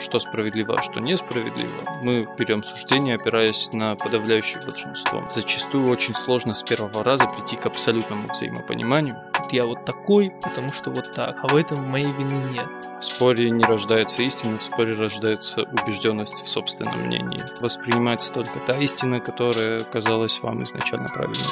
что справедливо, а что несправедливо, мы берем суждение, опираясь на подавляющее большинство. Зачастую очень сложно с первого раза прийти к абсолютному взаимопониманию. Я вот такой, потому что вот так, а в этом моей вины нет. В споре не рождается истина, в споре рождается убежденность в собственном мнении. Воспринимается только та истина, которая казалась вам изначально правильной.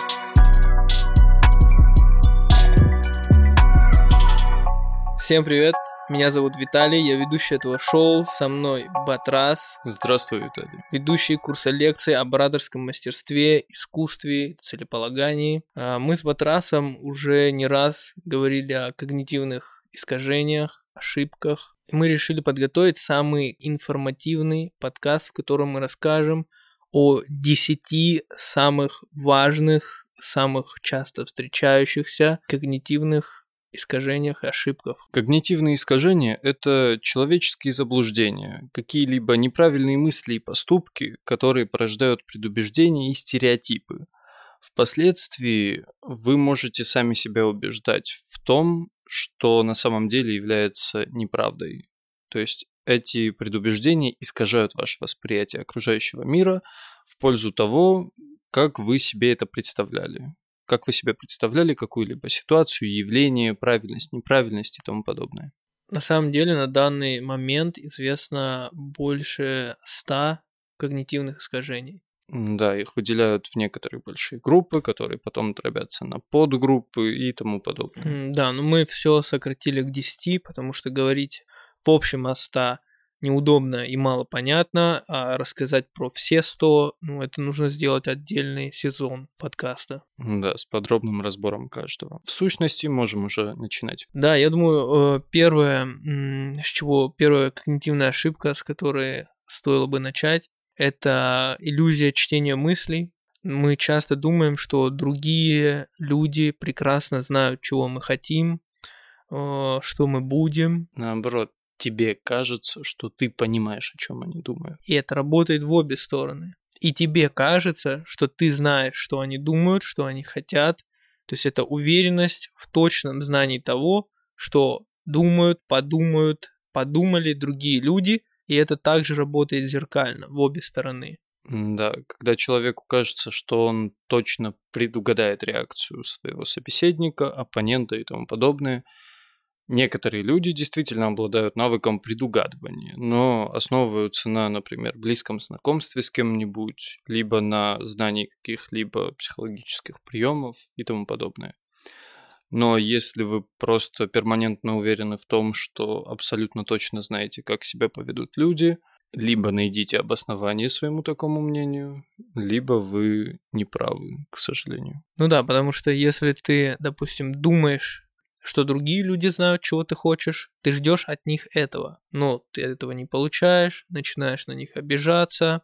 Всем привет, меня зовут Виталий, я ведущий этого шоу, со мной Батрас. Здравствуй, Виталий. Ведущий курса лекций об ораторском мастерстве, искусстве, целеполагании. А, мы с Батрасом уже не раз говорили о когнитивных искажениях, ошибках. Мы решили подготовить самый информативный подкаст, в котором мы расскажем о 10 самых важных, самых часто встречающихся когнитивных искажениях и ошибках. Когнитивные искажения – это человеческие заблуждения, какие-либо неправильные мысли и поступки, которые порождают предубеждения и стереотипы. Впоследствии вы можете сами себя убеждать в том, что на самом деле является неправдой. То есть эти предубеждения искажают ваше восприятие окружающего мира в пользу того, как вы себе это представляли как вы себе представляли какую-либо ситуацию, явление, правильность, неправильность и тому подобное. На самом деле на данный момент известно больше ста когнитивных искажений. Да, их выделяют в некоторые большие группы, которые потом дробятся на подгруппы и тому подобное. Да, но мы все сократили к 10, потому что говорить в общем о 100 неудобно и мало понятно, а рассказать про все 100, ну, это нужно сделать отдельный сезон подкаста. Да, с подробным разбором каждого. В сущности, можем уже начинать. Да, я думаю, э, первое, с чего первая когнитивная ошибка, с которой стоило бы начать, это иллюзия чтения мыслей. Мы часто думаем, что другие люди прекрасно знают, чего мы хотим, э, что мы будем. Наоборот, тебе кажется, что ты понимаешь, о чем они думают. И это работает в обе стороны. И тебе кажется, что ты знаешь, что они думают, что они хотят. То есть это уверенность в точном знании того, что думают, подумают, подумали другие люди, и это также работает зеркально в обе стороны. Да, когда человеку кажется, что он точно предугадает реакцию своего собеседника, оппонента и тому подобное, Некоторые люди действительно обладают навыком предугадывания, но основываются на, например, близком знакомстве с кем-нибудь, либо на знании каких-либо психологических приемов и тому подобное. Но если вы просто перманентно уверены в том, что абсолютно точно знаете, как себя поведут люди, либо найдите обоснование своему такому мнению, либо вы не правы, к сожалению. Ну да, потому что если ты, допустим, думаешь, что другие люди знают, чего ты хочешь, ты ждешь от них этого, но ты этого не получаешь, начинаешь на них обижаться,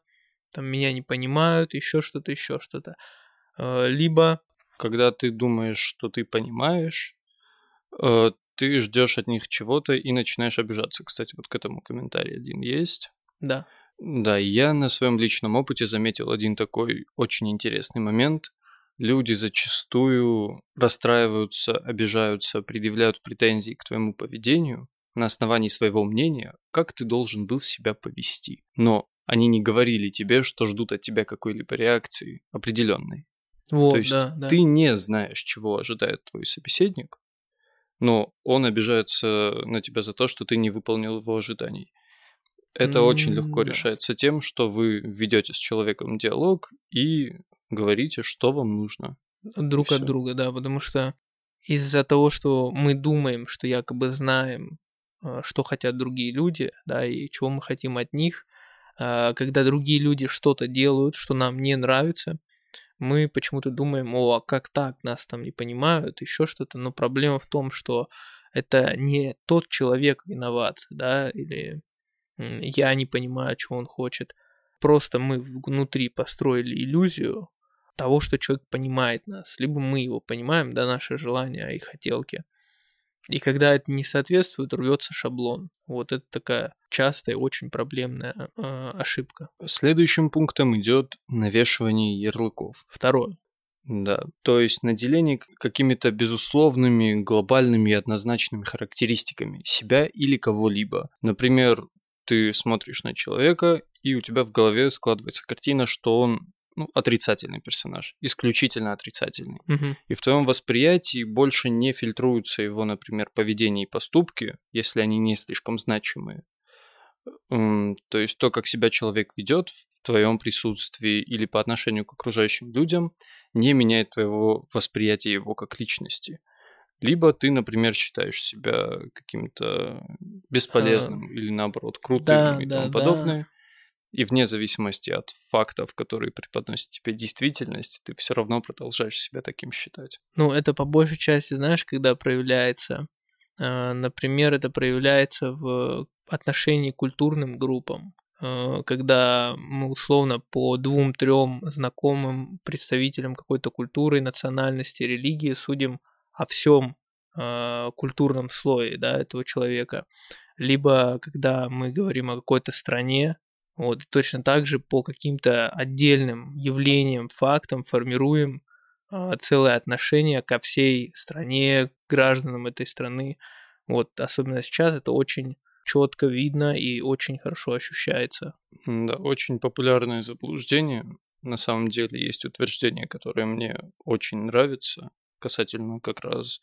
там меня не понимают, еще что-то, еще что-то. Э, либо... Когда ты думаешь, что ты понимаешь, э, ты ждешь от них чего-то и начинаешь обижаться. Кстати, вот к этому комментарий один есть. Да. Да, я на своем личном опыте заметил один такой очень интересный момент – люди зачастую расстраиваются, обижаются, предъявляют претензии к твоему поведению на основании своего мнения, как ты должен был себя повести. Но они не говорили тебе, что ждут от тебя какой-либо реакции определенной. Вот, То есть да, да. ты не знаешь, чего ожидает твой собеседник, но он обижается на тебя за то, что ты не выполнил его ожиданий. Это mm, очень легко да. решается тем, что вы ведете с человеком диалог и говорите, что вам нужно. Друг от друга, да, потому что из-за того, что мы думаем, что якобы знаем, а, что хотят другие люди, да, и чего мы хотим от них, а, когда другие люди что-то делают, что нам не нравится, мы почему-то думаем, о, а как так, нас там не понимают, еще что-то, но проблема в том, что это не тот человек виноват, да, или я не понимаю, чего он хочет. Просто мы внутри построили иллюзию, того, что человек понимает нас, либо мы его понимаем, да, наши желания и хотелки. И когда это не соответствует, рвется шаблон. Вот это такая частая, очень проблемная э, ошибка. Следующим пунктом идет навешивание ярлыков. Второе. Да, то есть наделение какими-то безусловными, глобальными и однозначными характеристиками себя или кого-либо. Например, ты смотришь на человека, и у тебя в голове складывается картина, что он ну, отрицательный персонаж, исключительно отрицательный. Мгм. И в твоем восприятии больше не фильтруются его, например, поведение и поступки, если они не слишком значимые. То есть то, как себя человек ведет в твоем присутствии или по отношению к окружающим людям, не меняет твоего восприятия его как личности. Либо ты, например, считаешь себя каким-то бесполезным или наоборот крутым да, и да, тому да. подобное. И вне зависимости от фактов, которые преподносит тебе действительность, ты все равно продолжаешь себя таким считать. Ну, это по большей части, знаешь, когда проявляется. А, Например, это проявляется в отношении к культурным группам. А, Когда мы условно по двум-трем знакомым представителям какой-то культуры, национальности, религии судим о всем культурном слое да, этого человека. Либо когда мы говорим о какой-то стране, вот, и точно так же по каким-то отдельным явлениям, фактам формируем а, целое отношение ко всей стране, к гражданам этой страны. Вот, особенно сейчас это очень четко видно и очень хорошо ощущается. Да, очень популярное заблуждение. На самом деле есть утверждение, которое мне очень нравится, касательно как раз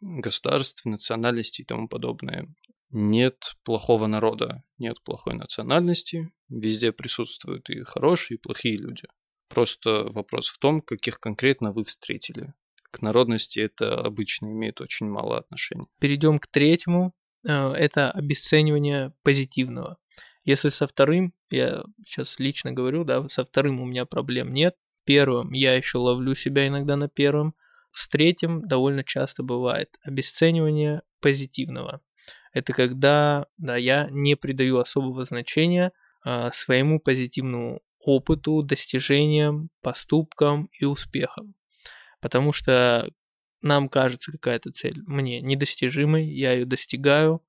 государств, национальностей и тому подобное. Нет плохого народа, нет плохой национальности, везде присутствуют и хорошие, и плохие люди. Просто вопрос в том, каких конкретно вы встретили. К народности это обычно имеет очень мало отношения. Перейдем к третьему. э, Это обесценивание позитивного. Если со вторым, я сейчас лично говорю, да, со вторым у меня проблем нет. Первым я еще ловлю себя иногда на первом. С третьим довольно часто бывает обесценивание позитивного. Это когда да, я не придаю особого значения своему позитивному опыту, достижениям, поступкам и успехам. Потому что нам кажется какая-то цель мне недостижимой, я ее достигаю,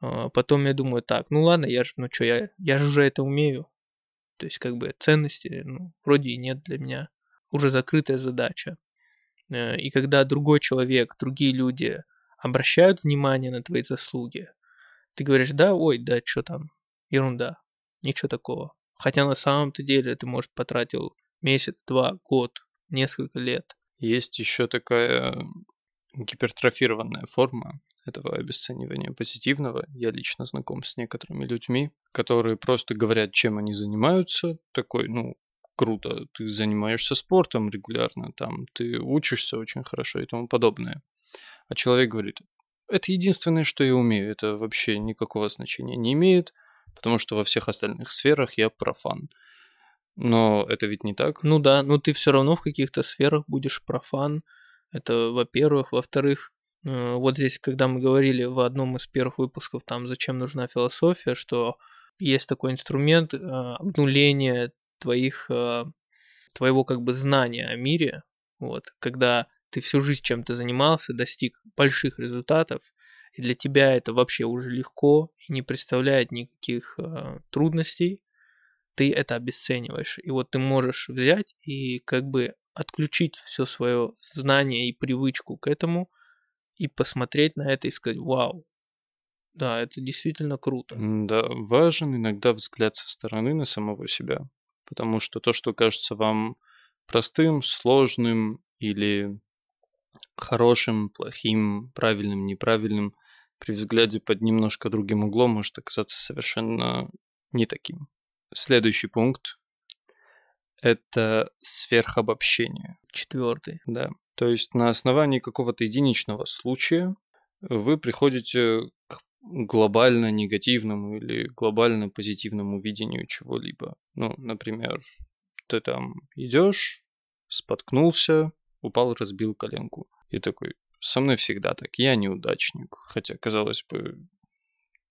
а, потом я думаю, так, ну ладно, я же, ну что, я, я же уже это умею. То есть, как бы, ценности, ну, вроде и нет для меня. Уже закрытая задача. Э, И когда другой человек, другие люди обращают внимание на твои заслуги, ты говоришь, да, ой, да, что там, ерунда, ничего такого. Хотя на самом-то деле ты, может, потратил месяц, два, год, несколько лет. Есть еще такая гипертрофированная форма этого обесценивания позитивного. Я лично знаком с некоторыми людьми, которые просто говорят, чем они занимаются. Такой, ну, круто, ты занимаешься спортом регулярно, там, ты учишься очень хорошо и тому подобное. А человек говорит, это единственное, что я умею, это вообще никакого значения не имеет, потому что во всех остальных сферах я профан. Но это ведь не так. Ну да, но ты все равно в каких-то сферах будешь профан. Это, во-первых. Во-вторых, э, вот здесь, когда мы говорили в одном из первых выпусков, там, зачем нужна философия, что есть такой инструмент э, обнуления твоих, э, твоего как бы знания о мире, вот, когда ты всю жизнь чем-то занимался, достиг больших результатов, и для тебя это вообще уже легко и не представляет никаких э, трудностей, ты это обесцениваешь. И вот ты можешь взять и как бы отключить все свое знание и привычку к этому и посмотреть на это и сказать, вау, да, это действительно круто. Да, важен иногда взгляд со стороны на самого себя, потому что то, что кажется вам простым, сложным или хорошим, плохим, правильным, неправильным, при взгляде под немножко другим углом может оказаться совершенно не таким. Следующий пункт – это сверхобобщение. Четвертый. Да. То есть на основании какого-то единичного случая вы приходите к глобально негативному или глобально позитивному видению чего-либо. Ну, например, ты там идешь, споткнулся, упал, разбил коленку. И такой, со мной всегда так, я неудачник. Хотя, казалось бы,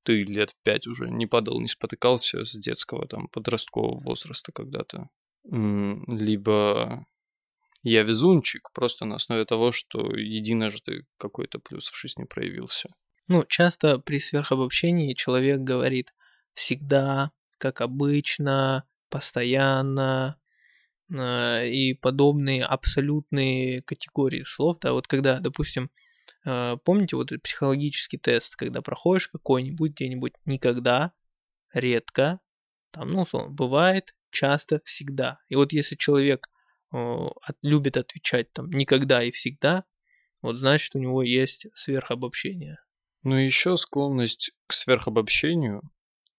ты лет пять уже не падал, не спотыкался с детского, там, подросткового возраста когда-то. Либо я везунчик, просто на основе того, что единожды какой-то плюс в жизни проявился. Ну, часто при сверхобобщении человек говорит всегда, как обычно, постоянно и подобные абсолютные категории слов. Да, вот когда, допустим, э, помните вот этот психологический тест, когда проходишь какой-нибудь где-нибудь никогда, редко, там, ну, условно, бывает, часто, всегда. И вот если человек э, любит отвечать там никогда и всегда, вот значит у него есть сверхобобщение. Ну и еще склонность к сверхобобщению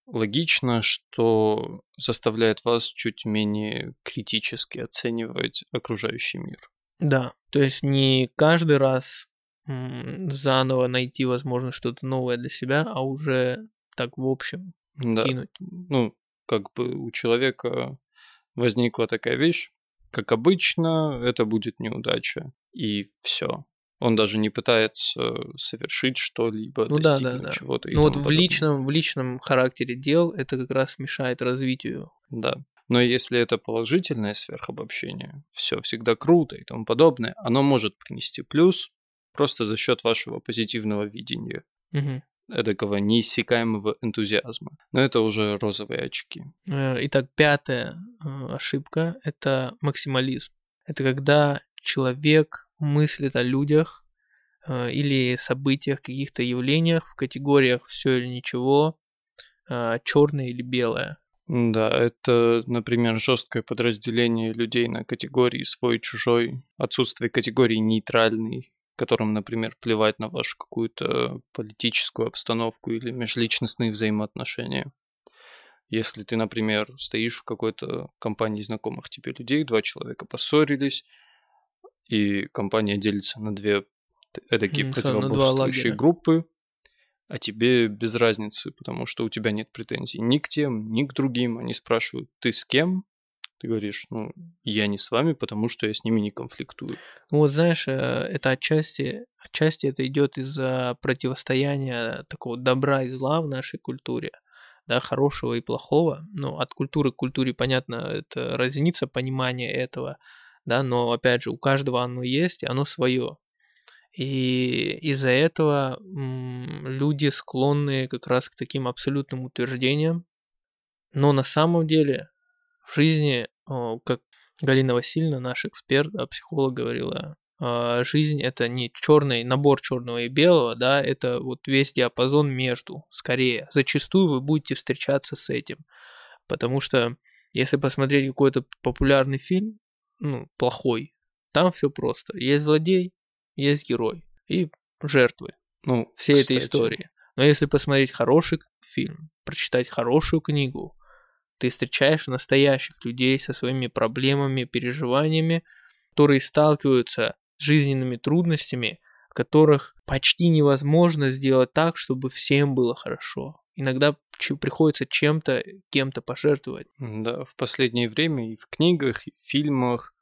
логично, что заставляет вас чуть менее критически оценивать окружающий мир. Да, то есть не каждый раз заново найти, возможно, что-то новое для себя, а уже так в общем да. кинуть. Ну, как бы у человека возникла такая вещь, как обычно, это будет неудача, и все. Он даже не пытается совершить что-либо, ну, достигнуть да, да, да. чего-то. Ну вот в личном, в личном характере дел это как раз мешает развитию. Да. Но если это положительное сверхобобщение, все всегда круто и тому подобное, оно может принести плюс просто за счет вашего позитивного видения. Угу эдакого неиссякаемого энтузиазма. Но это уже розовые очки. Э, итак, пятая э, ошибка – это максимализм. Это когда человек мыслит о людях э, или событиях, каких-то явлениях в категориях все или ничего, черное или белое. Да, это, например, жесткое подразделение людей на категории свой-чужой, отсутствие категории нейтральный, которым, например, плевать на вашу какую-то политическую обстановку или межличностные взаимоотношения. Если ты, например, стоишь в какой-то компании знакомых тебе людей, два человека поссорились, и компания делится на две эдакие mm, противоборствующие группы, а тебе без разницы, потому что у тебя нет претензий ни к тем, ни к другим. Они спрашивают, ты с кем? Ты говоришь, ну, я не с вами, потому что я с ними не конфликтую. Ну вот знаешь, э, это отчасти, отчасти это идет из-за противостояния такого добра и зла в нашей культуре, да, хорошего и плохого. Ну, от культуры к культуре, понятно, это разница понимания этого, да, но опять же, у каждого оно есть, и оно свое. И из-за этого люди склонны как раз к таким абсолютным утверждениям. Но на самом деле в жизни как Галина Васильевна, наш эксперт, психолог, говорила, а, жизнь это не черный набор черного и белого, да, это вот весь диапазон между, скорее. Зачастую вы будете встречаться с этим, потому что если посмотреть какой-то популярный фильм, ну, плохой, там все просто. Есть злодей, есть герой и жертвы. Ну, всей кстати. этой истории. Но если посмотреть хороший фильм, прочитать хорошую книгу, ты встречаешь настоящих людей со своими проблемами, переживаниями, которые сталкиваются с жизненными трудностями, которых почти невозможно сделать так, чтобы всем было хорошо. Иногда приходится чем-то, кем-то пожертвовать. Да, в последнее время и в книгах, и в фильмах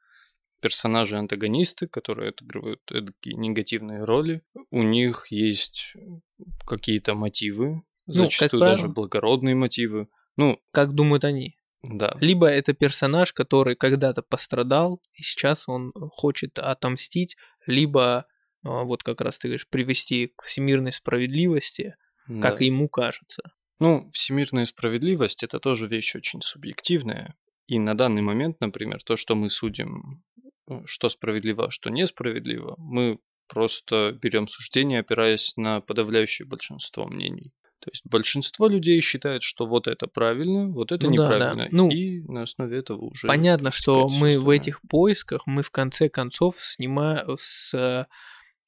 персонажи-антагонисты, которые отыгрывают такие негативные роли, у них есть какие-то мотивы, ну, зачастую правило, даже благородные мотивы. Ну, как думают они. Да. Либо это персонаж, который когда-то пострадал, и сейчас он хочет отомстить, либо а, вот как раз ты говоришь, привести к всемирной справедливости, да. как ему кажется. Ну, всемирная справедливость это тоже вещь очень субъективная. И на данный момент, например, то, что мы судим, э, что справедливо, а что несправедливо, мы просто берем суждение, опираясь на подавляющее большинство мнений. То есть большинство людей считает, что вот это правильно, вот это ну, неправильно. Да, да. Ну, и на основе этого уже... Понятно, что мы в этих поисках, мы в конце концов снимаем с...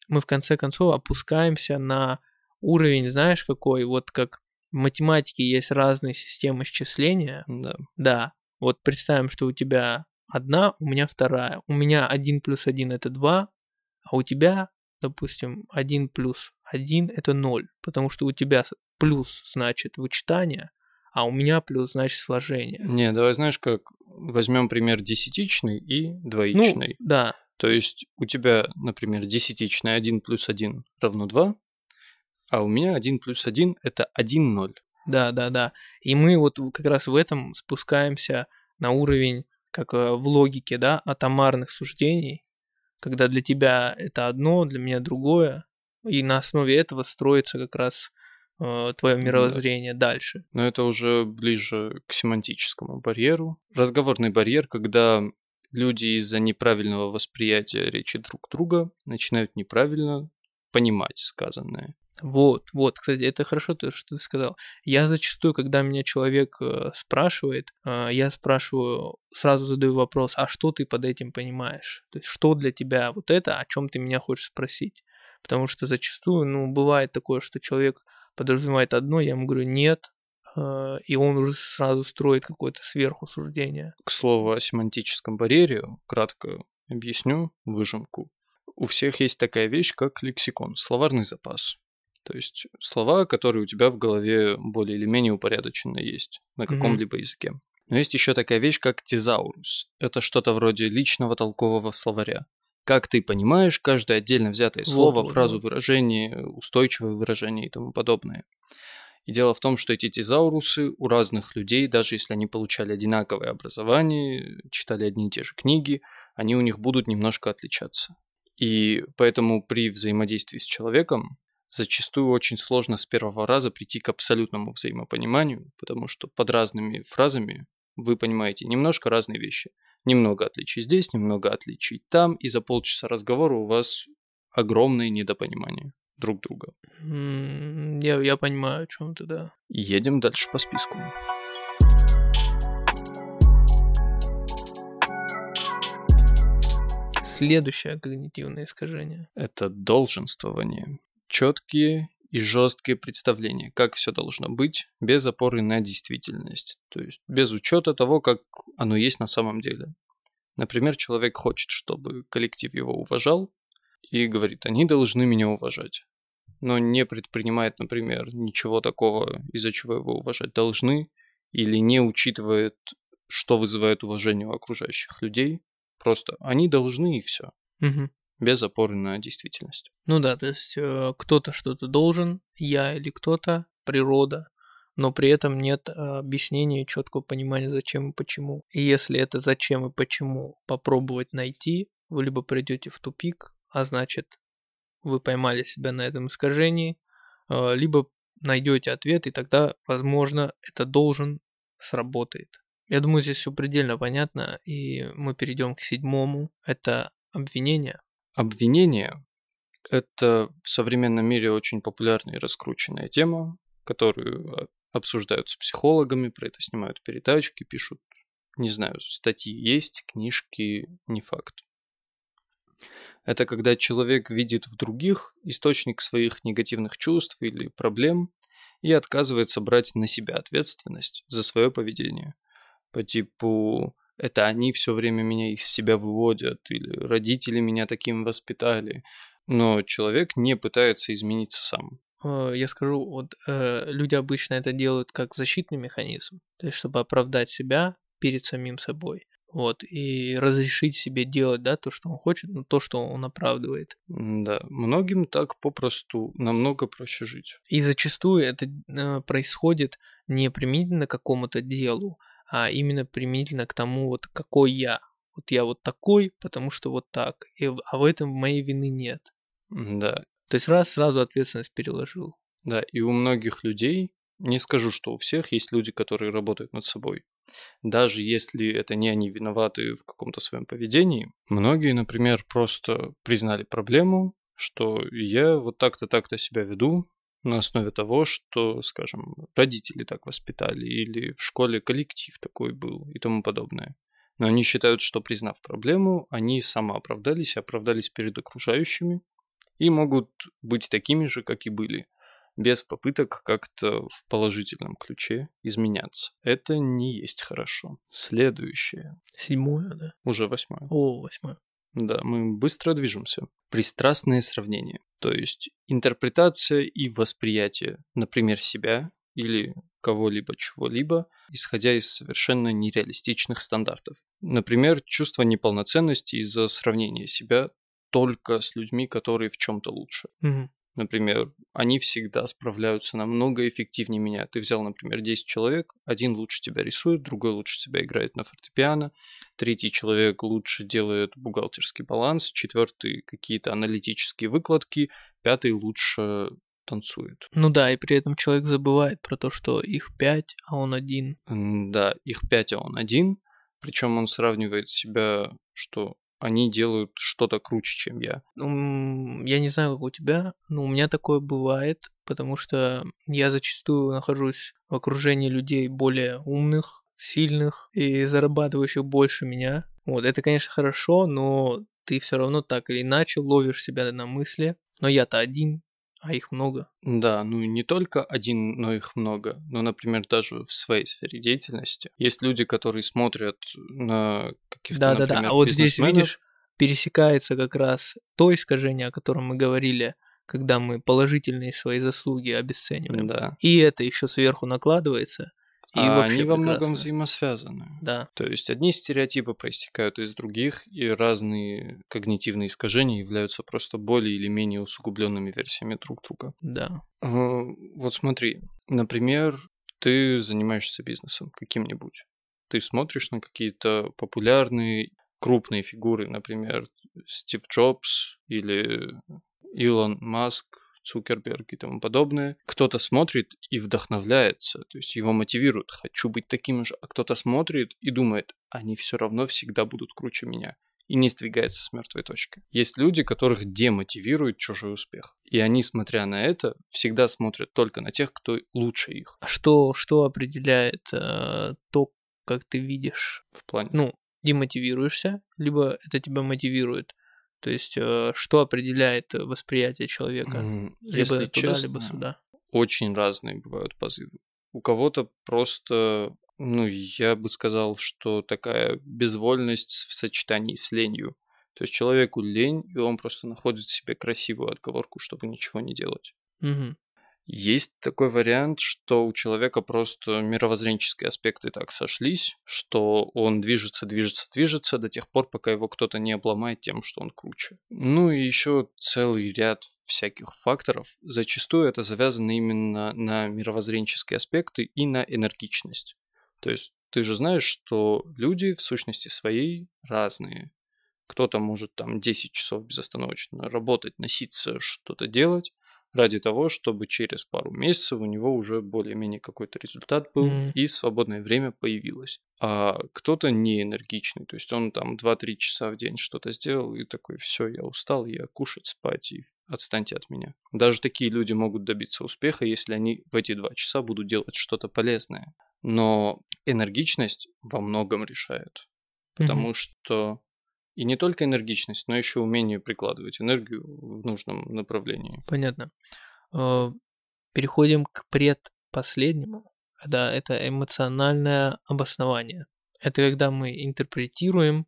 Мы в конце концов опускаемся на уровень, знаешь, какой? Вот как в математике есть разные системы счисления. Да. Да. Вот представим, что у тебя одна, у меня вторая. У меня один плюс один это два, а у тебя, допустим, один плюс один это ноль, потому что у тебя плюс значит вычитание, а у меня плюс значит сложение. Не, давай знаешь как, возьмем пример десятичный и двоичный. Ну, да. То есть у тебя, например, десятичный 1 плюс 1 равно 2, а у меня 1 плюс 1 это 1 0. Да, да, да. И мы вот как раз в этом спускаемся на уровень, как э, в логике, да, атомарных суждений, когда для тебя это одно, для меня другое, и на основе этого строится как раз э, твое мировоззрение да. дальше. Но это уже ближе к семантическому барьеру. Разговорный барьер, когда люди из-за неправильного восприятия речи друг друга начинают неправильно понимать сказанное. Вот, вот, кстати, это хорошо то, что ты сказал. Я зачастую, когда меня человек э, спрашивает, э, я спрашиваю, сразу задаю вопрос, а что ты под этим понимаешь? То есть, что для тебя вот это, о чем ты меня хочешь спросить? Потому что зачастую, ну, бывает такое, что человек подразумевает одно, я ему говорю нет, э, и он уже сразу строит какое-то сверху суждение. К слову о семантическом барьере, кратко объясню выжимку. У всех есть такая вещь, как лексикон, словарный запас. То есть слова, которые у тебя в голове более или менее упорядоченно есть на каком-либо mm-hmm. языке. Но есть еще такая вещь, как тезаурус. Это что-то вроде личного толкового словаря. Как ты понимаешь каждое отдельно взятое слово, вот, фразу, вот. выражение, устойчивое выражение и тому подобное. И дело в том, что эти тезаурусы у разных людей, даже если они получали одинаковое образование, читали одни и те же книги, они у них будут немножко отличаться. И поэтому при взаимодействии с человеком зачастую очень сложно с первого раза прийти к абсолютному взаимопониманию, потому что под разными фразами вы понимаете немножко разные вещи. Немного отличий здесь, немного отличий там, и за полчаса разговора у вас огромное недопонимание друг друга. Я, я понимаю, о чем ты, да. Едем дальше по списку. Следующее когнитивное искажение. Это долженствование четкие и жесткие представления, как все должно быть, без опоры на действительность, то есть без учета того, как оно есть на самом деле. Например, человек хочет, чтобы коллектив его уважал, и говорит, они должны меня уважать, но не предпринимает, например, ничего такого, из-за чего его уважать должны, или не учитывает, что вызывает уважение у окружающих людей, просто они должны и все. Угу без опоры на действительность. Ну да, то есть э, кто-то что-то должен, я или кто-то, природа, но при этом нет э, объяснения четкого понимания, зачем и почему. И если это зачем и почему попробовать найти, вы либо придете в тупик, а значит, вы поймали себя на этом искажении, э, либо найдете ответ, и тогда, возможно, это должен сработает. Я думаю, здесь все предельно понятно, и мы перейдем к седьмому. Это обвинение. Обвинение – это в современном мире очень популярная и раскрученная тема, которую а, обсуждают с психологами, про это снимают передачки, пишут, не знаю, статьи есть, книжки, не факт. Это когда человек видит в других источник своих негативных чувств или проблем и отказывается брать на себя ответственность за свое поведение. По типу это они все время меня из себя выводят, или родители меня таким воспитали. Но человек не пытается измениться сам. Э, я скажу, вот э, люди обычно это делают как защитный механизм, то есть чтобы оправдать себя перед самим собой. Вот, и разрешить себе делать, да, то, что он хочет, но то, что он оправдывает. Да, многим так попросту намного проще жить. И зачастую это э, происходит не применительно к какому-то делу, а именно применительно к тому, вот какой я. Вот я вот такой, потому что вот так. И, а в этом моей вины нет. Да. То есть раз сразу ответственность переложил. Да, и у многих людей, не скажу, что у всех, есть люди, которые работают над собой. Даже если это не они виноваты в каком-то своем поведении, многие, например, просто признали проблему, что я вот так-то так-то себя веду, на основе того, что, скажем, родители так воспитали, или в школе коллектив такой был и тому подобное. Но они считают, что признав проблему, они самооправдались и оправдались перед окружающими и могут быть такими же, как и были, без попыток как-то в положительном ключе изменяться. Это не есть хорошо. Следующее. Седьмое, да? Уже восьмое. О, восьмое. Да, мы быстро движемся. Пристрастное сравнение. То есть интерпретация и восприятие, например, себя или кого-либо, чего-либо, исходя из совершенно нереалистичных стандартов. Например, чувство неполноценности из-за сравнения себя только с людьми, которые в чем-то лучше. Угу. Например, они всегда справляются намного эффективнее меня. Ты взял, например, 10 человек, один лучше тебя рисует, другой лучше тебя играет на фортепиано, третий человек лучше делает бухгалтерский баланс, четвертый какие-то аналитические выкладки, пятый лучше танцует. Ну да, и при этом человек забывает про то, что их пять, а он один. Да, их пять, а он один. Причем он сравнивает себя, что они делают что-то круче, чем я. Я не знаю, как у тебя, но у меня такое бывает, потому что я зачастую нахожусь в окружении людей более умных, сильных и зарабатывающих больше меня. Вот, это, конечно, хорошо, но ты все равно так или иначе ловишь себя на мысли. Но я-то один, а их много. Да, ну не только один, но их много. Ну, например, даже в своей сфере деятельности. Есть люди, которые смотрят на каких-то, Да, да, да. А вот здесь, видишь, пересекается как раз то искажение, о котором мы говорили, когда мы положительные свои заслуги обесцениваем. Да. И это еще сверху накладывается. И а они во многом взаимосвязаны. Да. То есть одни стереотипы проистекают из других, и разные когнитивные искажения являются просто более или менее усугубленными версиями друг друга. Да. А, вот смотри, например, ты занимаешься бизнесом каким-нибудь. Ты смотришь на какие-то популярные крупные фигуры, например, Стив Джобс или Илон Маск, Цукерберг и тому подобное. Кто-то смотрит и вдохновляется, то есть его мотивирует, хочу быть таким же, а кто-то смотрит и думает, они все равно всегда будут круче меня и не сдвигается с мертвой точки. Есть люди, которых демотивирует чужой успех. И они, смотря на это, всегда смотрят только на тех, кто лучше их. А что, что определяет э, то, как ты видишь? В плане? Ну, демотивируешься, либо это тебя мотивирует. То есть, э, что определяет восприятие человека? М, Либо Если туда, честно, либо сюда. очень разные бывают позывы. У кого-то просто, ну, я бы сказал, что такая безвольность в сочетании с ленью. То есть человеку лень, и он просто находит себе красивую отговорку, чтобы ничего не делать. Мгм. Есть такой вариант, что у человека просто мировоззренческие аспекты так сошлись, что он движется, движется, движется до тех пор, пока его кто-то не обломает тем, что он круче. Ну и еще целый ряд всяких факторов. Зачастую это завязано именно на мировоззренческие аспекты и на энергичность. То есть ты же знаешь, что люди в сущности своей разные. Кто-то может там 10 часов безостановочно работать, носиться, что-то делать, ради того, чтобы через пару месяцев у него уже более-менее какой-то результат был Мгм. и свободное время появилось. А кто-то не энергичный, то есть он там 2-3 часа в день что-то сделал и такой, все, я устал, я кушать, спать и отстаньте от меня. Даже такие люди могут добиться успеха, если они в эти два часа будут делать что-то полезное. Но энергичность во многом решает, потому что и не только энергичность, но еще умение прикладывать энергию в нужном направлении. Понятно. Э, Переходим к предпоследнему. Да, это эмоциональное обоснование. Это когда мы интерпретируем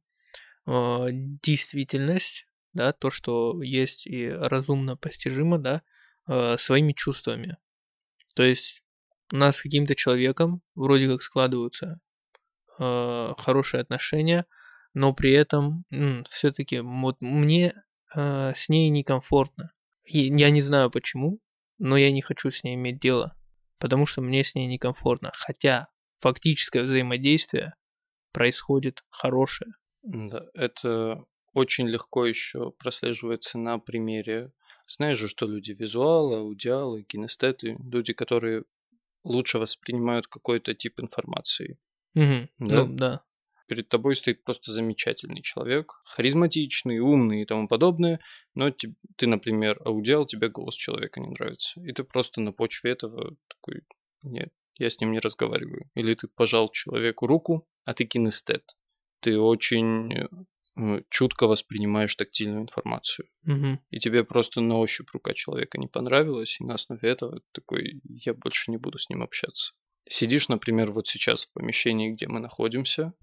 э, действительность, да, то, что есть и разумно постижимо, да, э, своими чувствами. То есть у нас с каким-то человеком вроде как складываются э, хорошие отношения, но при этом все-таки вот мне э, с ней некомфортно. И я не знаю почему, но я не хочу с ней иметь дело, потому что мне с ней некомфортно. Хотя фактическое взаимодействие происходит хорошее. Да, это очень легко еще прослеживается на примере. Знаешь же, что люди визуалы, аудиалы, кинестеты, люди, которые лучше воспринимают какой-то тип информации. Мгм. Да? Ну, да. Перед тобой стоит просто замечательный человек, харизматичный, умный и тому подобное, но ти- ты, например, аудиал, тебе голос человека не нравится. И ты просто на почве этого такой, нет, я с ним не разговариваю. Или ты пожал человеку руку, а ты кинестет. Ты очень э, чутко воспринимаешь тактильную информацию. Мгм. И тебе просто на ощупь рука человека не понравилась, и на основе этого ты такой, я больше не буду с ним общаться. Сидишь, например, вот сейчас в помещении, где мы находимся,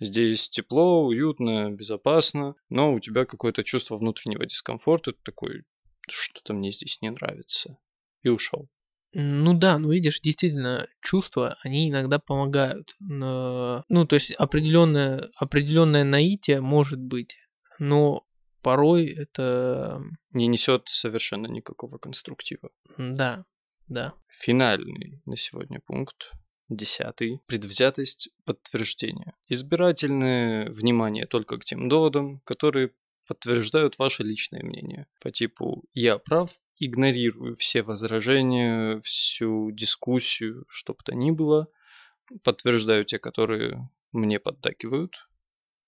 Здесь тепло, уютно, безопасно, но у тебя какое-то чувство внутреннего дискомфорта, ты такой, что-то мне здесь не нравится, и ушел. Ну да, ну видишь, действительно, чувства, они иногда помогают. Но- Ну, то есть определенное, определенное наитие может быть, но порой это... Не несет совершенно никакого конструктива. Да, да. Финальный на сегодня пункт. Десятый. Предвзятость подтверждения. Избирательное внимание только к тем доводам, которые подтверждают ваше личное мнение. По типу «я прав», игнорирую все возражения, всю дискуссию, что бы то ни было, подтверждаю те, которые мне поддакивают,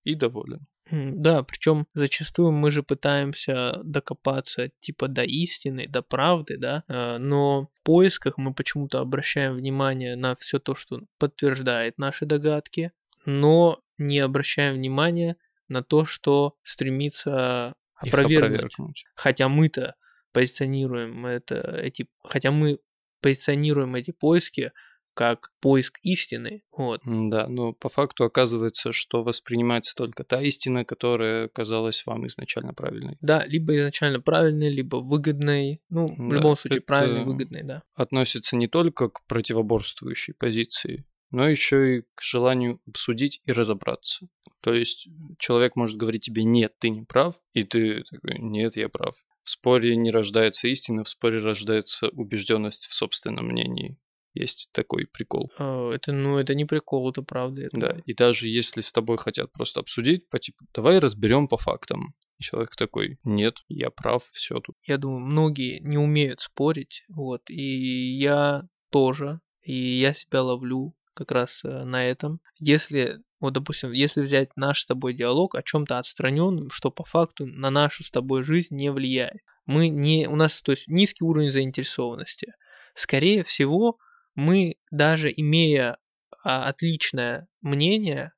и доволен. Да, причем зачастую мы же пытаемся докопаться типа до истины, до правды, да, э, но в поисках мы почему-то обращаем внимание на все то, что подтверждает наши догадки, но не обращаем внимания на то, что стремится опровергнуть. опровергнуть. Хотя мы-то позиционируем это, эти, хотя мы позиционируем эти поиски как поиск истины. Вот. Да, но по факту оказывается, что воспринимается только та истина, которая казалась вам изначально правильной. Да, либо изначально правильной, либо выгодной. Ну, в да, любом случае, правильной, выгодной, да. Относится не только к противоборствующей позиции, но еще и к желанию обсудить и разобраться. То есть человек может говорить тебе «нет, ты не прав», и ты такой «нет, я прав». В споре не рождается истина, в споре рождается убежденность в собственном мнении. Есть такой прикол. А, это, ну, это не прикол, это правда. Это... Да, и даже если с тобой хотят просто обсудить, по типу, давай разберем по фактам. И человек такой, нет, я прав, все тут. Я думаю, многие не умеют спорить, вот, и я тоже, и я себя ловлю как раз э, на этом. Если, вот, допустим, если взять наш с тобой диалог о чем-то отстраненном, что по факту на нашу с тобой жизнь не влияет. Мы не, у нас, то есть, низкий уровень заинтересованности. Скорее всего, мы даже имея а, отличное мнение,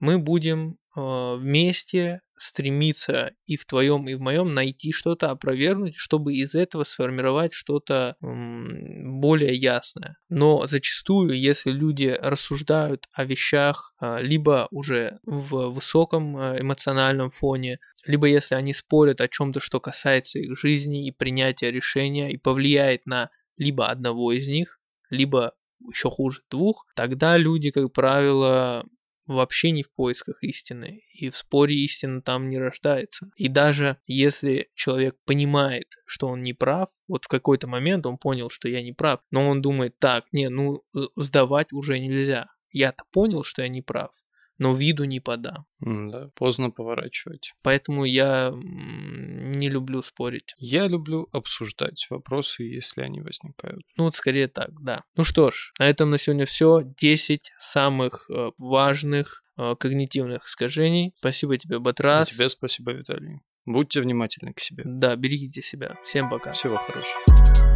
мы будем э, вместе стремиться и в твоем, и в моем найти что-то, опровергнуть, чтобы из этого сформировать что-то более ясное. Но зачастую, если люди рассуждают о вещах а, либо уже в высоком эмоциональном фоне, либо если они спорят о чем-то, что касается их жизни и принятия решения и повлияет на либо одного из них, либо еще хуже двух, тогда люди, как правило, вообще не в поисках истины, и в споре истина там не рождается. И даже если человек понимает, что он не прав, вот в какой-то момент он понял, что я не прав, но он думает, так, не, ну сдавать уже нельзя. Я-то понял, что я не прав но виду не подам. Да, поздно поворачивать. Поэтому я не люблю спорить. Я люблю обсуждать вопросы, если они возникают. Ну вот скорее так, да. Ну что ж, на этом на сегодня все. 10 самых э, важных э, когнитивных искажений. Спасибо тебе, Батрас. И тебе спасибо, Виталий. Будьте внимательны к себе. Да, берегите себя. Всем пока. Всего хорошего.